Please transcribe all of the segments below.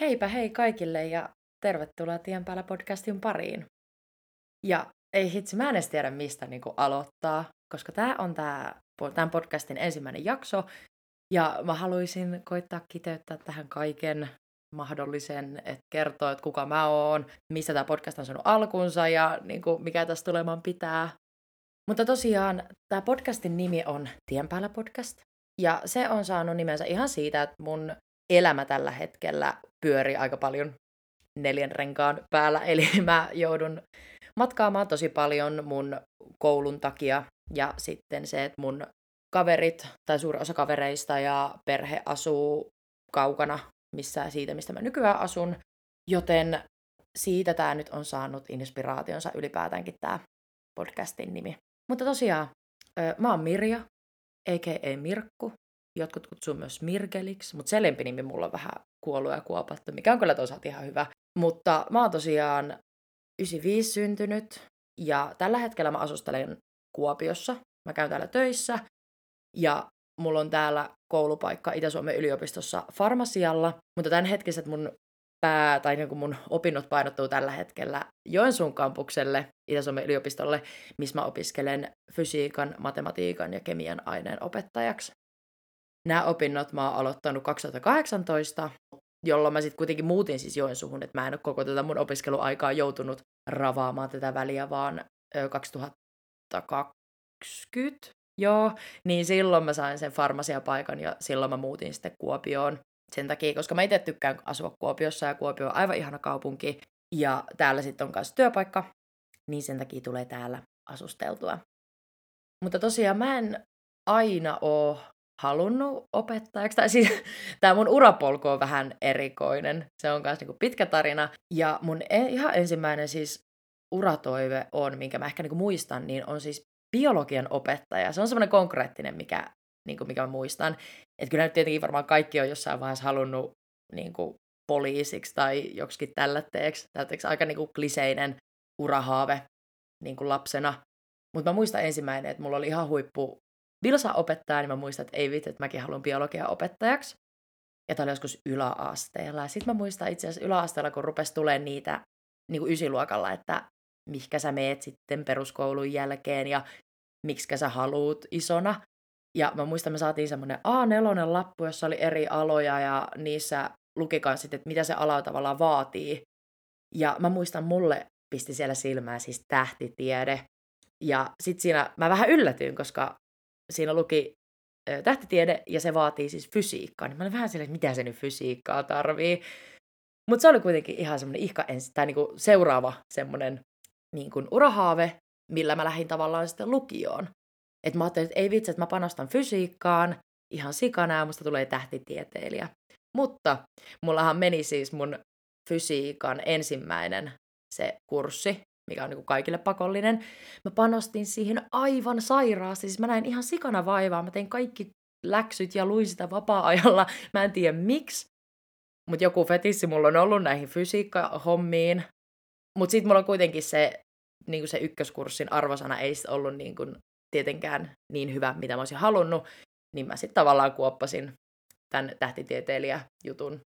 Heipä hei kaikille ja tervetuloa Tien päällä podcastin pariin. Ja ei hitsi, mä en edes tiedä mistä niin aloittaa, koska tämä on tää, tämän podcastin ensimmäinen jakso. Ja mä haluaisin koittaa kiteyttää tähän kaiken mahdollisen, että kertoo, että kuka mä oon, mistä tämä podcast on saanut alkunsa ja niin mikä tässä tulemaan pitää. Mutta tosiaan tämä podcastin nimi on Tien päällä podcast. Ja se on saanut nimensä ihan siitä, että mun elämä tällä hetkellä pyöri aika paljon neljän renkaan päällä, eli mä joudun matkaamaan tosi paljon mun koulun takia, ja sitten se, että mun kaverit tai suuri osa kavereista ja perhe asuu kaukana missä siitä, mistä mä nykyään asun, joten siitä tämä nyt on saanut inspiraationsa ylipäätäänkin tämä podcastin nimi. Mutta tosiaan, mä oon Mirja, a.k.a. Mirkku, Jotkut kutsuu myös Mirkeliksi, mutta se lempinimi mulla on vähän kuollut ja kuopattu, mikä on kyllä toisaalta ihan hyvä. Mutta mä oon tosiaan 95 syntynyt ja tällä hetkellä mä asustelen Kuopiossa. Mä käyn täällä töissä ja mulla on täällä koulupaikka Itä-Suomen yliopistossa farmasialla, mutta tämänhetkiset mun pää, tai niin mun opinnot painottuu tällä hetkellä Joensuun kampukselle, Itä-Suomen yliopistolle, missä mä opiskelen fysiikan, matematiikan ja kemian aineen opettajaksi nämä opinnot mä oon aloittanut 2018, jolloin mä sitten kuitenkin muutin siis Joensuuhun, että mä en ole koko tätä mun opiskeluaikaa joutunut ravaamaan tätä väliä, vaan 2020, joo, niin silloin mä sain sen farmasiapaikan ja silloin mä muutin sitten Kuopioon sen takia, koska mä itse tykkään asua Kuopiossa ja Kuopio on aivan ihana kaupunki ja täällä sitten on myös työpaikka, niin sen takia tulee täällä asusteltua. Mutta tosiaan mä en aina ole halunnut opettajaksi. Tai siis tämä mun urapolku on vähän erikoinen. Se on myös niinku pitkä tarina. Ja mun e- ihan ensimmäinen siis uratoive on, minkä mä ehkä niinku muistan, niin on siis biologian opettaja. Se on semmoinen konkreettinen, mikä, niinku, mikä mä muistan. Että kyllä nyt tietenkin varmaan kaikki on jossain vaiheessa halunnut niinku, poliisiksi tai joksikin tällätteeksi. Tällätteeksi aika niinku, kliseinen urahaave niinku, lapsena. Mutta mä muistan ensimmäinen, että mulla oli ihan huippu Vilsa opettaa, niin mä muistan, että ei vitsi, että mäkin haluan biologia opettajaksi. Ja tämä oli joskus yläasteella. Sitten mä muistan itse asiassa yläasteella, kun rupesi tulemaan niitä niin kuin ysiluokalla, että mihkä sä meet sitten peruskoulun jälkeen ja miksi sä haluut isona. Ja mä muistan, me saatiin semmoinen A4-lappu, jossa oli eri aloja ja niissä luki sitten, että mitä se ala tavallaan vaatii. Ja mä muistan, mulle pisti siellä silmää siis tähtitiede. Ja sitten siinä mä vähän yllätyin, koska siinä luki tähtitiede ja se vaatii siis fysiikkaa. Niin mä olin vähän silleen, että mitä se nyt fysiikkaa tarvii. Mutta se oli kuitenkin ihan semmoinen ihka ensi, tai niinku seuraava semmoinen niinku urahaave, millä mä lähdin tavallaan sitten lukioon. Että mä ajattelin, että ei vitsi, että mä panostan fysiikkaan ihan sikana ja musta tulee tähtitieteilijä. Mutta mullahan meni siis mun fysiikan ensimmäinen se kurssi, mikä on niin kuin kaikille pakollinen. Mä panostin siihen aivan sairaasti. Siis mä näin ihan sikana vaivaa. Mä tein kaikki läksyt ja luin sitä vapaa-ajalla. Mä en tiedä miksi. Mutta joku fetissi mulla on ollut näihin fysiikkahommiin. Mutta sitten mulla on kuitenkin se, niin se ykköskurssin arvosana ei ollut niin kuin tietenkään niin hyvä, mitä mä olisin halunnut. Niin mä sitten tavallaan kuoppasin tämän tähtitieteilijä-jutun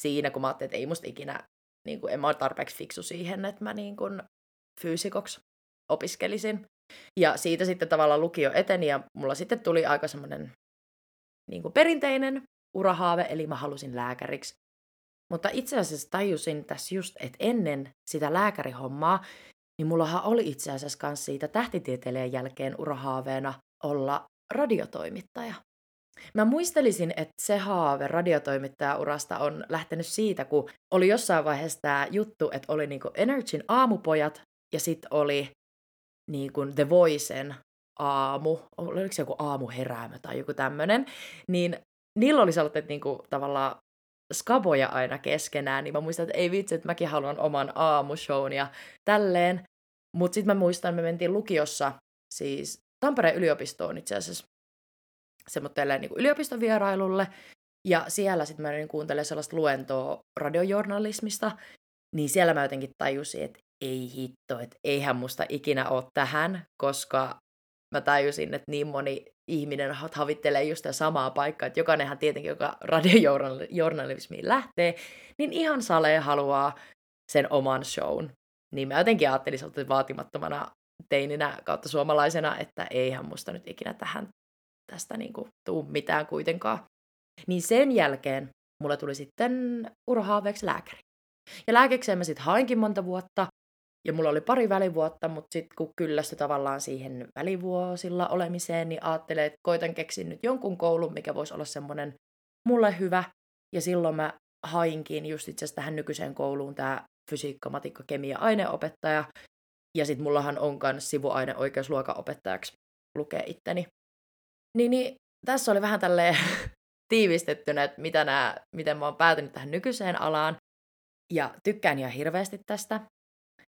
siinä, kun mä ajattelin, että ei musta ikinä, niin kuin, en mä ole tarpeeksi fiksu siihen, että mä niin kuin fyysikoksi opiskelisin. Ja siitä sitten tavallaan lukio eteni ja mulla sitten tuli aika semmoinen niin perinteinen urahaave, eli mä halusin lääkäriksi. Mutta itse asiassa tajusin tässä just, että ennen sitä lääkärihommaa, niin mullahan oli itse asiassa myös siitä tähtitieteilijän jälkeen urahaaveena olla radiotoimittaja. Mä muistelisin, että se haave radiotoimittaja-urasta on lähtenyt siitä, kun oli jossain vaiheessa tämä juttu, että oli niinku Energyn aamupojat ja sitten oli niin kuin The Voicen aamu, oliko se joku aamuheräämä tai joku tämmöinen, niin niillä oli sellaiset niin kuin, tavallaan skaboja aina keskenään, niin mä muistan, että ei vitsi, että mäkin haluan oman aamushown ja tälleen. Mutta sitten mä muistan, me mentiin lukiossa, siis Tampereen yliopistoon itse asiassa, semmoitteelle niin yliopiston vierailulle, ja siellä sitten mä niin kuuntelen sellaista luentoa radiojournalismista, niin siellä mä jotenkin tajusin, että ei hitto, että eihän musta ikinä ole tähän, koska mä tajusin, että niin moni ihminen havittelee just sitä samaa paikkaa, että jokainenhan tietenkin, joka radiojournalismiin lähtee, niin ihan salee haluaa sen oman shown. Niin mä jotenkin ajattelin että vaatimattomana teininä kautta suomalaisena, että eihän musta nyt ikinä tähän tästä niin kuin, tuu mitään kuitenkaan. Niin sen jälkeen mulle tuli sitten urohaaveeksi lääkäri. Ja lääkekseen mä sitten hainkin monta vuotta, ja mulla oli pari välivuotta, mutta sitten kun kyllästyi tavallaan siihen välivuosilla olemiseen, niin ajattelin, että koitan keksiä nyt jonkun koulun, mikä voisi olla semmoinen mulle hyvä. Ja silloin mä hainkin just itse asiassa tähän nykyiseen kouluun tämä fysiikka, matikka, kemia, aineopettaja. Ja sitten mullahan on myös sivuaine oikeusluokaopettajaksi lukee itteni. Niin, niin tässä oli vähän tälleen tiivistettynä, että mitä nää, miten mä oon päätynyt tähän nykyiseen alaan. Ja tykkään ihan hirveästi tästä.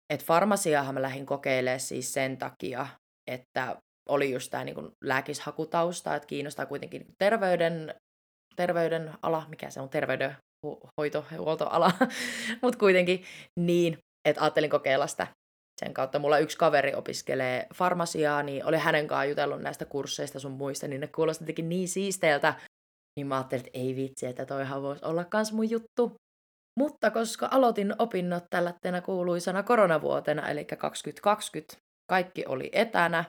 Että farmasiahan mä lähdin kokeilemaan siis sen takia, että oli just tämä niin lääkishakutausta, että kiinnostaa kuitenkin terveyden, terveyden ala, mikä se on, terveydenhoito, huoltoala, mutta kuitenkin niin, että ajattelin kokeilla sitä sen kautta. Mulla yksi kaveri opiskelee farmasiaa, niin oli hänen kanssaan jutellut näistä kursseista sun muista, niin ne kuulosti jotenkin niin siisteiltä, niin mä ajattelin, että ei vitsi, että toihan voisi olla kans mun juttu. Mutta koska aloitin opinnot tällä kuuluisana koronavuotena, eli 2020, kaikki oli etänä,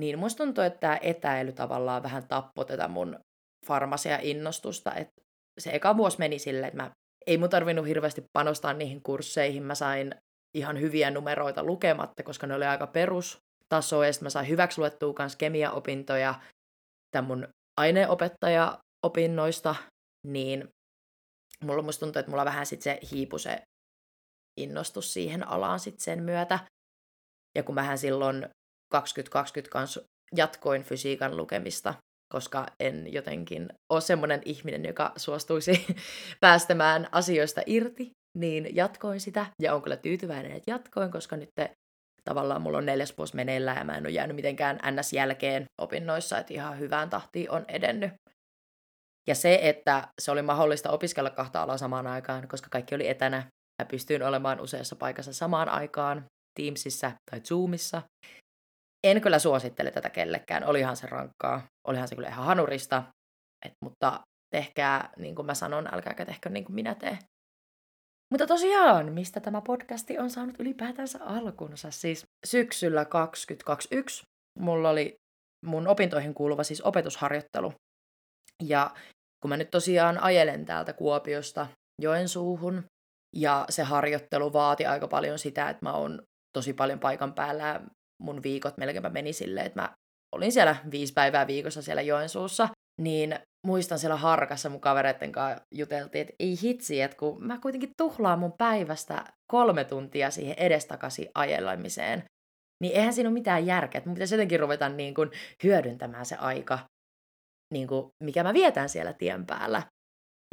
niin musta tuntuu, että tämä etäily tavallaan vähän tappoi tätä mun farmasia-innostusta. Että se eka vuosi meni silleen, että mä, ei mun tarvinnut hirveästi panostaa niihin kursseihin. Mä sain ihan hyviä numeroita lukematta, koska ne oli aika perustaso, ja mä sain hyväksi luettua myös kemiaopintoja tämän mun aineopettaja-opinnoista, niin mulla musta tuntuu, että mulla vähän sit se hiipu se innostus siihen alaan sit sen myötä. Ja kun mähän silloin 2020 kanssa jatkoin fysiikan lukemista, koska en jotenkin ole semmoinen ihminen, joka suostuisi päästämään asioista irti, niin jatkoin sitä. Ja on kyllä tyytyväinen, että jatkoin, koska nyt te, tavallaan mulla on neljäs vuosi meneillään ja mä en ole jäänyt mitenkään ns. jälkeen opinnoissa, että ihan hyvään tahtiin on edennyt. Ja se, että se oli mahdollista opiskella kahta alaa samaan aikaan, koska kaikki oli etänä. Mä pystyin olemaan useassa paikassa samaan aikaan, Teamsissa tai Zoomissa. En kyllä suosittele tätä kellekään, olihan se rankkaa, olihan se kyllä ihan hanurista, et, mutta tehkää niin kuin mä sanon, älkääkä tehkö niin kuin minä teen. Mutta tosiaan, mistä tämä podcasti on saanut ylipäätänsä alkunsa? Siis syksyllä 2021 mulla oli mun opintoihin kuuluva siis opetusharjoittelu. Ja kun mä nyt tosiaan ajelen täältä Kuopiosta Joensuuhun, ja se harjoittelu vaati aika paljon sitä, että mä oon tosi paljon paikan päällä. Mun viikot melkeinpä meni silleen, että mä olin siellä viisi päivää viikossa siellä Joensuussa. Niin muistan siellä harkassa mun kavereiden kanssa juteltiin, että ei hitsi, että kun mä kuitenkin tuhlaan mun päivästä kolme tuntia siihen edestakaisin ajelemiseen, niin eihän siinä ole mitään järkeä. Että mun pitäisi jotenkin ruveta niin kuin hyödyntämään se aika niin kuin, mikä mä vietän siellä tien päällä.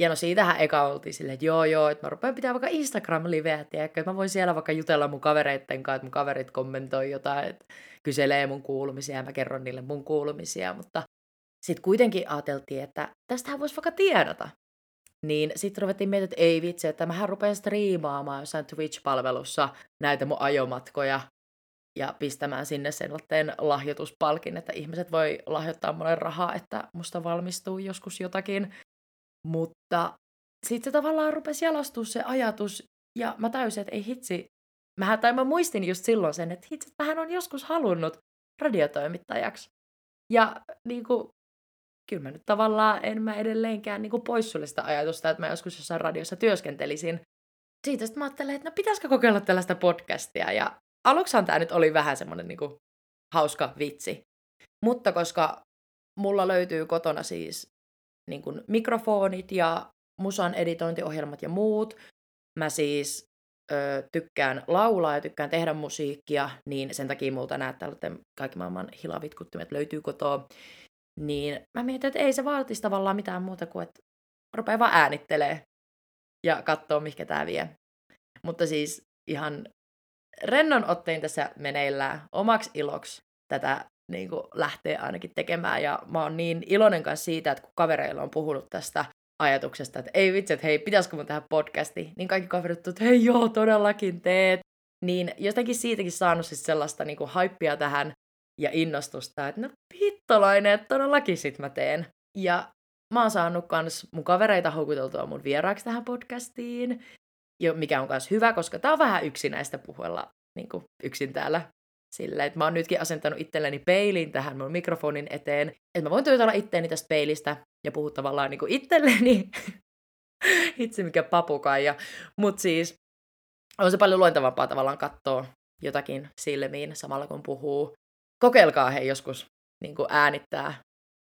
Ja no siitähän eka oltiin silleen, että joo joo, että mä rupean pitää vaikka Instagram-liveä, että mä voin siellä vaikka jutella mun kavereitten kanssa, että mun kaverit kommentoi jotain, että kyselee mun kuulumisia ja mä kerron niille mun kuulumisia, mutta sitten kuitenkin ajateltiin, että tästähän voisi vaikka tiedota. Niin sitten ruvettiin miettimään, että ei vitsi, että mähän rupean striimaamaan jossain Twitch-palvelussa näitä mun ajomatkoja ja pistämään sinne sellaisen lahjoituspalkin, että ihmiset voi lahjoittaa mulle rahaa, että musta valmistuu joskus jotakin. Mutta sitten se tavallaan rupesi jalastua se ajatus, ja mä täysin, että ei hitsi. Mä, tai mä muistin just silloin sen, että hitsi, mähän on joskus halunnut radiotoimittajaksi. Ja niin kuin, kyllä mä nyt tavallaan en mä edelleenkään niin kuin poissulje sitä ajatusta, että mä joskus jossain radiossa työskentelisin. Siitä sitten mä ajattelin, että no pitäisikö kokeilla tällaista podcastia. Ja aluksahan tämä nyt oli vähän semmoinen niinku hauska vitsi. Mutta koska mulla löytyy kotona siis niinku mikrofonit ja musan editointiohjelmat ja muut, mä siis ö, tykkään laulaa ja tykkään tehdä musiikkia, niin sen takia multa nämä kaikki maailman hilavitkuttimet löytyy kotoa. Niin mä mietin, että ei se vaatisi tavallaan mitään muuta kuin, että rupeaa vaan äänittelee ja katsoo, mikä tämä vie. Mutta siis ihan rennon ottein tässä meneillään omaksi iloksi tätä niin kuin lähtee ainakin tekemään. Ja mä oon niin iloinen kanssa siitä, että kun kavereilla on puhunut tästä ajatuksesta, että ei vitsi, että hei, pitäisikö mun tehdä podcasti, niin kaikki kaverit että hei joo, todellakin teet. Niin jotenkin siitäkin saanut siis sellaista niin kuin haippia tähän ja innostusta, että no hittolainen, että todellakin sit mä teen. Ja mä oon saanut kans mun kavereita houkuteltua mun vieraaksi tähän podcastiin, mikä on myös hyvä, koska tää on vähän yksinäistä puhella niin kuin yksin täällä Silleen, että mä oon nytkin asentanut itselleni peilin tähän mun mikrofonin eteen, että mä voin työtellä itteeni tästä peilistä ja puhua tavallaan niin kuin itselleni. Itse mikä papukaija. Mutta siis on se paljon luontavampaa tavallaan katsoa jotakin silmiin samalla kun puhuu. Kokeilkaa he joskus niin kuin äänittää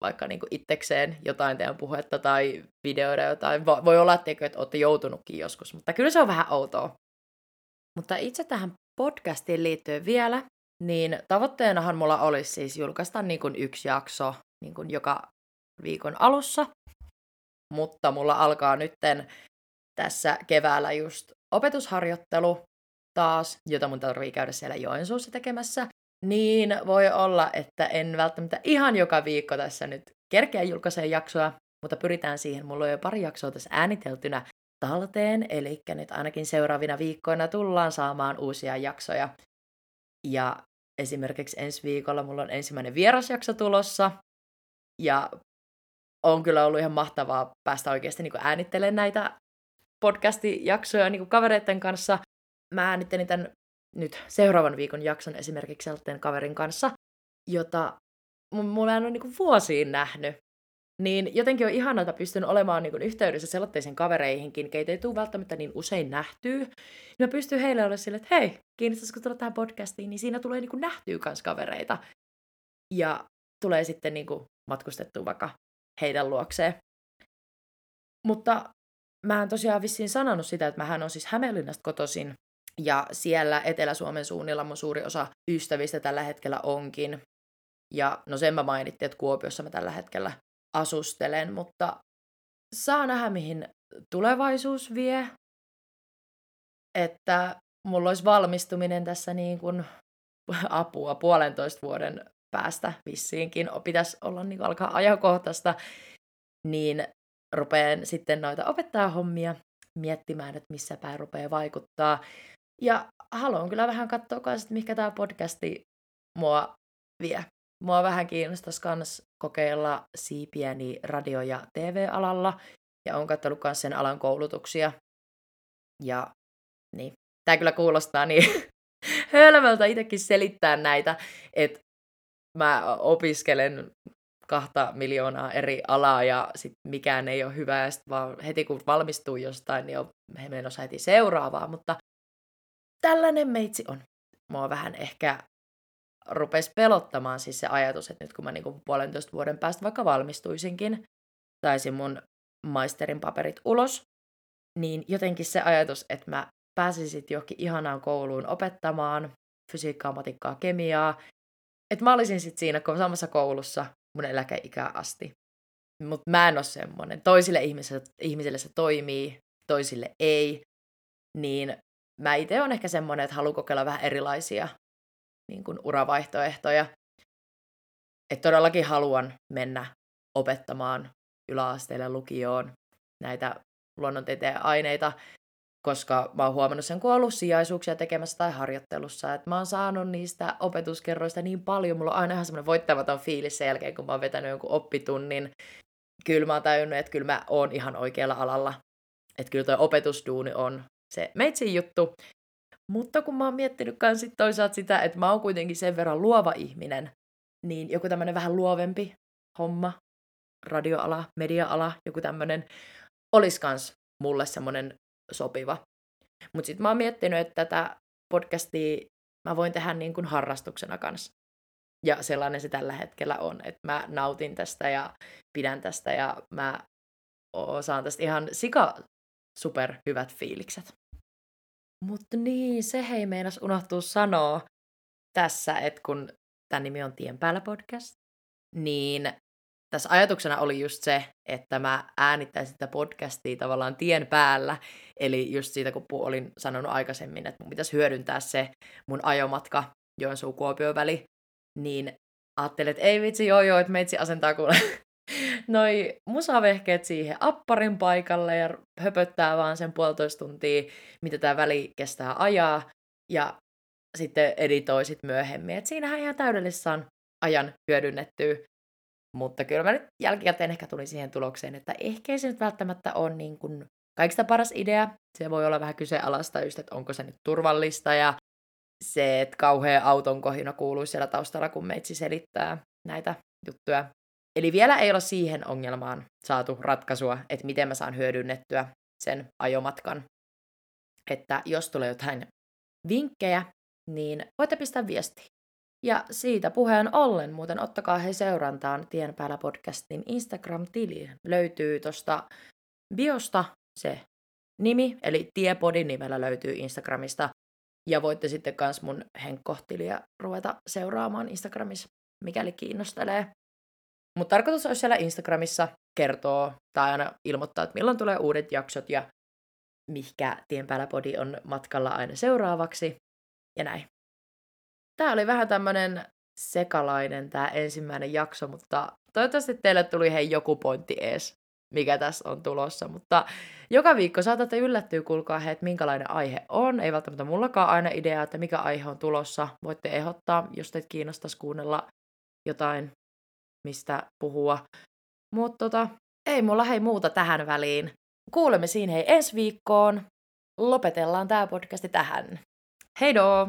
vaikka niin itsekseen jotain teidän puhetta tai videoida jotain. Voi olla, että olette joutunutkin joskus, mutta kyllä se on vähän outoa. Mutta itse tähän podcastiin liittyen vielä, niin tavoitteenahan mulla olisi siis julkaista niin kuin yksi jakso niin kuin joka viikon alussa. Mutta mulla alkaa nytten tässä keväällä just opetusharjoittelu taas, jota mun tarvii käydä siellä Joensuussa tekemässä. Niin voi olla, että en välttämättä ihan joka viikko tässä nyt kerkeä julkaisee jaksoa, mutta pyritään siihen. Mulla on jo pari jaksoa tässä ääniteltynä talteen, eli nyt ainakin seuraavina viikkoina tullaan saamaan uusia jaksoja. Ja esimerkiksi ensi viikolla mulla on ensimmäinen vierasjakso tulossa, ja on kyllä ollut ihan mahtavaa päästä oikeasti niin äänittelemään näitä podcastijaksoja niin kavereiden kanssa. Mä äänittelin tämän nyt seuraavan viikon jakson esimerkiksi sellaisen kaverin kanssa, jota mulla en ole niin vuosiin nähnyt. Niin jotenkin on ihanaa, että pystyn olemaan niin yhteydessä sellaisiin kavereihinkin, keitä ei tule välttämättä niin usein nähtyä. Niin mä pystyn heille olemaan silleen, että hei, kiinnostaisiko tulla tähän podcastiin, niin siinä tulee niin nähtyä kans kavereita. Ja tulee sitten niin matkustettua vaikka heidän luokseen. Mutta mä en tosiaan vissiin sanonut sitä, että mähän on siis Hämeenlinnasta kotoisin, ja siellä Etelä-Suomen suunnilla mun suuri osa ystävistä tällä hetkellä onkin. Ja no sen mä mainittiin, että Kuopiossa mä tällä hetkellä asustelen, mutta saa nähdä, mihin tulevaisuus vie. Että mulla olisi valmistuminen tässä niin kuin apua puolentoista vuoden päästä vissiinkin. Pitäisi olla niin alkaa ajankohtaista, niin rupeen sitten noita opettaa hommia miettimään, että missä päin rupeaa vaikuttaa. Ja haluan kyllä vähän katsoa myös, että mikä tämä podcasti mua vie. Mua vähän kiinnostaisi myös kokeilla siipiäni radio- ja TV-alalla. Ja on katsonut myös sen alan koulutuksia. Ja niin, tämä kyllä kuulostaa niin hölmöltä itsekin selittää näitä, että mä opiskelen kahta miljoonaa eri alaa ja sit mikään ei ole hyvä ja sit vaan heti kun valmistuu jostain, niin on menossa heti seuraavaa, mutta tällainen meitsi on. Mua vähän ehkä rupesi pelottamaan siis se ajatus, että nyt kun mä niinku puolentoista vuoden päästä vaikka valmistuisinkin, taisin mun maisterin paperit ulos, niin jotenkin se ajatus, että mä pääsisin johonkin ihanaan kouluun opettamaan fysiikkaa, matikkaa, kemiaa, että mä olisin sitten siinä samassa koulussa mun eläkeikää asti. Mutta mä en ole semmoinen. Toisille ihmisille, ihmisille se toimii, toisille ei. Niin mä itse on ehkä semmoinen, että haluan kokeilla vähän erilaisia niin kuin uravaihtoehtoja. Että todellakin haluan mennä opettamaan yläasteelle lukioon näitä luonnontieteen aineita, koska mä oon huomannut sen, kun oon ollut sijaisuuksia tekemässä tai harjoittelussa, että mä oon saanut niistä opetuskerroista niin paljon, mulla on aina ihan semmoinen voittamaton fiilis sen jälkeen, kun mä oon vetänyt jonkun oppitunnin. Kyllä mä oon tajunnut, että kyllä mä oon ihan oikealla alalla. Että kyllä toi opetusduuni on se meitsin juttu. Mutta kun mä oon miettinyt kans toisaalta sitä, että mä oon kuitenkin sen verran luova ihminen, niin joku tämmönen vähän luovempi homma, radioala, media-ala, joku tämmönen, olisi kans mulle semmonen sopiva. Mutta sitten mä oon miettinyt, että tätä podcastia mä voin tehdä niin kuin harrastuksena kanssa. Ja sellainen se tällä hetkellä on, että mä nautin tästä ja pidän tästä ja mä saan tästä ihan sika super hyvät fiilikset. Mutta niin, se hei meinas unohtuu sanoa tässä, että kun tämä nimi on Tien päällä podcast, niin tässä ajatuksena oli just se, että mä äänittäisin sitä podcastia tavallaan tien päällä. Eli just siitä, kun olin sanonut aikaisemmin, että mun pitäisi hyödyntää se mun ajomatka Joensuu Kuopio väli, niin ajattelin, että ei vitsi, joo joo, että meitsi asentaa kuule noi musavehkeet siihen apparin paikalle ja höpöttää vaan sen puolitoista tuntia, mitä tämä väli kestää ajaa. Ja sitten editoi sit myöhemmin. Et siinähän ihan täydellisesti on ajan hyödynnettyä Mutta kyllä mä nyt jälkikäteen ehkä tulin siihen tulokseen, että ehkä se nyt välttämättä ole niin kuin kaikista paras idea. Se voi olla vähän kyseenalaista just, että onko se nyt turvallista ja se, että kauhea auton kohina kuuluu siellä taustalla, kun meitsi selittää näitä juttuja. Eli vielä ei ole siihen ongelmaan saatu ratkaisua, että miten mä saan hyödynnettyä sen ajomatkan. Että jos tulee jotain vinkkejä, niin voitte pistää viestiä. Ja siitä puheen ollen, muuten ottakaa he seurantaan Tien päällä podcastin Instagram-tili. Löytyy tuosta biosta se nimi, eli Tiepodin nimellä löytyy Instagramista. Ja voitte sitten kans mun henkkohtiliä ruveta seuraamaan Instagramissa, mikäli kiinnostelee. Mutta tarkoitus olisi siellä Instagramissa kertoa tai aina ilmoittaa, että milloin tulee uudet jaksot ja mikä Tien päällä podi on matkalla aina seuraavaksi. Ja näin. Tämä oli vähän tämmönen sekalainen tämä ensimmäinen jakso, mutta toivottavasti teille tuli hei joku pointti ees, mikä tässä on tulossa. Mutta joka viikko saatatte yllättyä, kuulkaa he, että minkälainen aihe on. Ei välttämättä mullakaan aina idea, että mikä aihe on tulossa. Voitte ehdottaa, jos teitä kiinnostaisi kuunnella jotain, mistä puhua. Mutta tota, ei mulla hei muuta tähän väliin. Kuulemme siinä hei ensi viikkoon. Lopetellaan tämä podcasti tähän. Heidoo!